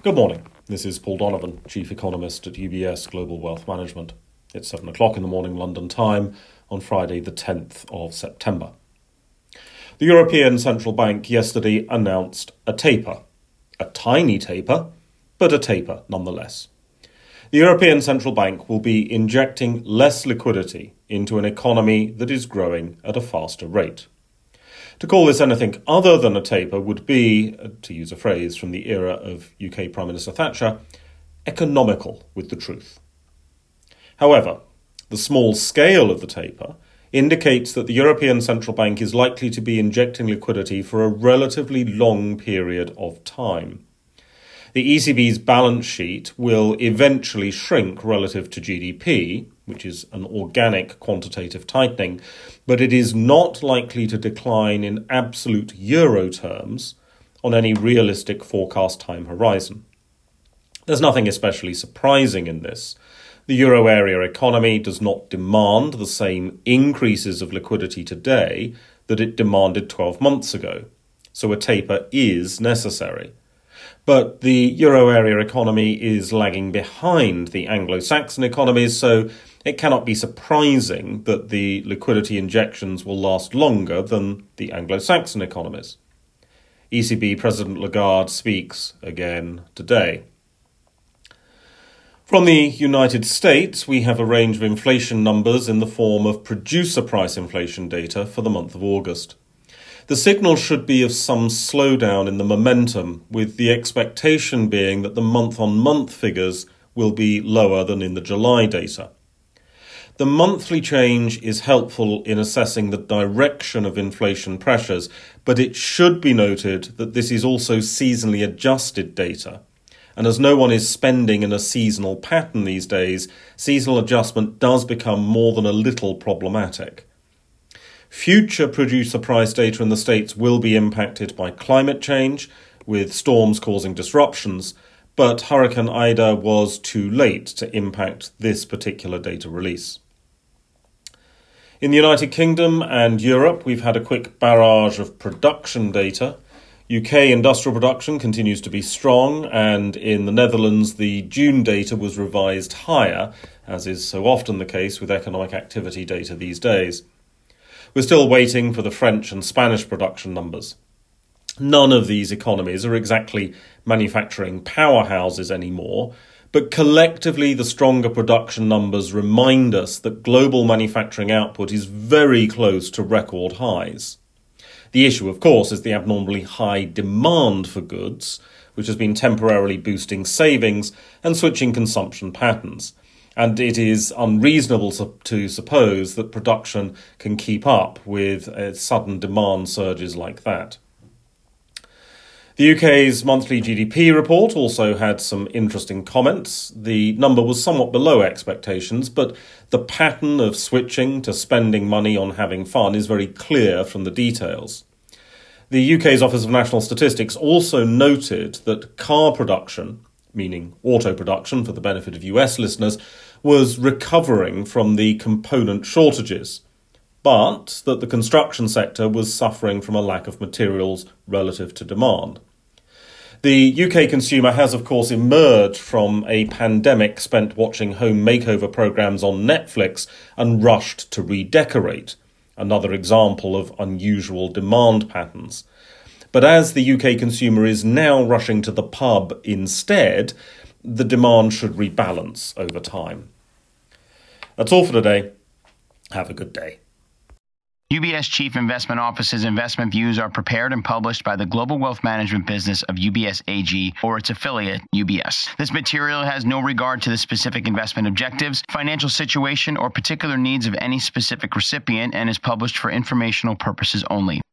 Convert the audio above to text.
Good morning. This is Paul Donovan, Chief Economist at UBS Global Wealth Management. It's 7 o'clock in the morning London time on Friday, the 10th of September. The European Central Bank yesterday announced a taper. A tiny taper, but a taper nonetheless. The European Central Bank will be injecting less liquidity into an economy that is growing at a faster rate. To call this anything other than a taper would be, to use a phrase from the era of UK Prime Minister Thatcher, economical with the truth. However, the small scale of the taper indicates that the European Central Bank is likely to be injecting liquidity for a relatively long period of time. The ECB's balance sheet will eventually shrink relative to GDP, which is an organic quantitative tightening, but it is not likely to decline in absolute euro terms on any realistic forecast time horizon. There's nothing especially surprising in this. The euro area economy does not demand the same increases of liquidity today that it demanded 12 months ago, so a taper is necessary. But the euro area economy is lagging behind the Anglo Saxon economies, so it cannot be surprising that the liquidity injections will last longer than the Anglo Saxon economies. ECB President Lagarde speaks again today. From the United States, we have a range of inflation numbers in the form of producer price inflation data for the month of August. The signal should be of some slowdown in the momentum, with the expectation being that the month on month figures will be lower than in the July data. The monthly change is helpful in assessing the direction of inflation pressures, but it should be noted that this is also seasonally adjusted data. And as no one is spending in a seasonal pattern these days, seasonal adjustment does become more than a little problematic. Future producer price data in the States will be impacted by climate change, with storms causing disruptions, but Hurricane Ida was too late to impact this particular data release. In the United Kingdom and Europe, we've had a quick barrage of production data. UK industrial production continues to be strong, and in the Netherlands, the June data was revised higher, as is so often the case with economic activity data these days. We're still waiting for the French and Spanish production numbers. None of these economies are exactly manufacturing powerhouses anymore, but collectively the stronger production numbers remind us that global manufacturing output is very close to record highs. The issue, of course, is the abnormally high demand for goods, which has been temporarily boosting savings and switching consumption patterns and it is unreasonable to suppose that production can keep up with uh, sudden demand surges like that. The UK's monthly GDP report also had some interesting comments. The number was somewhat below expectations, but the pattern of switching to spending money on having fun is very clear from the details. The UK's Office of National Statistics also noted that car production, meaning auto production for the benefit of US listeners, was recovering from the component shortages, but that the construction sector was suffering from a lack of materials relative to demand. The UK consumer has, of course, emerged from a pandemic spent watching home makeover programs on Netflix and rushed to redecorate, another example of unusual demand patterns. But as the UK consumer is now rushing to the pub instead, the demand should rebalance over time. That's all for today. Have a good day. UBS Chief Investment Office's investment views are prepared and published by the global wealth management business of UBS AG or its affiliate, UBS. This material has no regard to the specific investment objectives, financial situation, or particular needs of any specific recipient and is published for informational purposes only.